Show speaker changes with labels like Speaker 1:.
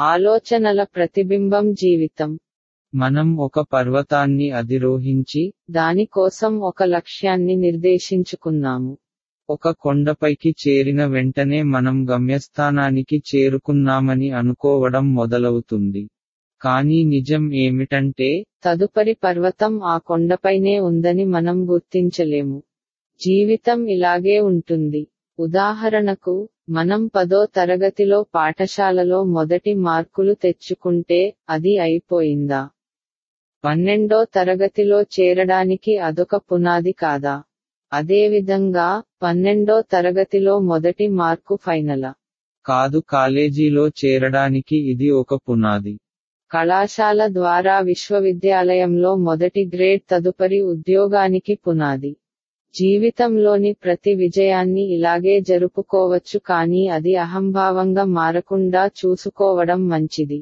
Speaker 1: ఆలోచనల ప్రతిబింబం జీవితం.
Speaker 2: మనం ఒక పర్వతాన్ని అధిరోహించి
Speaker 1: దాని కోసం ఒక లక్ష్యాన్ని నిర్దేశించుకున్నాము.
Speaker 2: ఒక కొండపైకి చేరిన వెంటనే మనం గమ్యస్థానానికి చేరుకున్నామని అనుకోవడం మొదలవుతుంది. కానీ నిజం ఏమిటంటే
Speaker 1: తదుపరి పర్వతం ఆ కొండపైనే ఉందని మనం గుర్తించలేము. జీవితం ఇలాగే ఉంటుంది. ఉదాహరణకు మనం పదో తరగతిలో పాఠశాలలో మొదటి మార్కులు తెచ్చుకుంటే అది అయిపోయిందా? పన్నెండో తరగతిలో చేరడానికి అదొక పునాది కాదా? అదేవిధంగా పన్నెండో తరగతిలో మొదటి మార్కు ఫైనలా.
Speaker 2: కాదు కాలేజీలో చేరడానికి ఇది ఒక పునాది.
Speaker 1: కళాశాల ద్వారా విశ్వవిద్యాలయంలో మొదటి గ్రేడ్ తదుపరి ఉద్యోగానికి పునాది. జీవితంలోని ప్రతి విజయాన్ని ఇలాగే జరుపుకోవచ్చు కానీ అది అహంభావంగా మారకుండా చూసుకోవడం మంచిది.